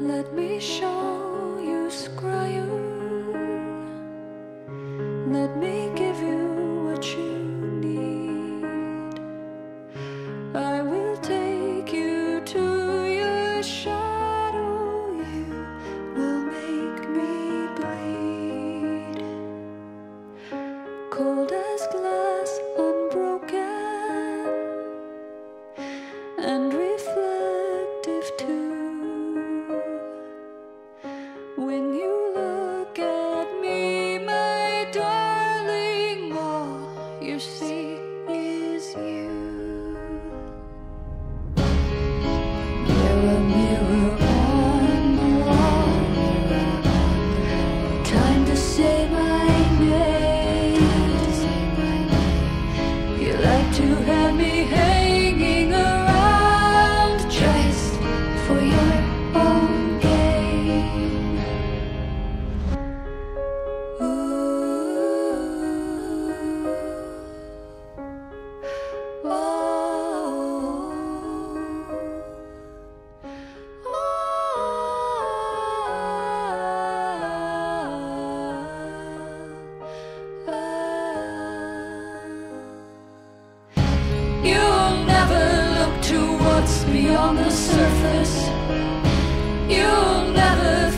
Let me show you Scryer. Let me give you what you need. I will take you to your shadow. You will make me bleed. Cold as glass, unbroken, and what's beyond the surface. You'll never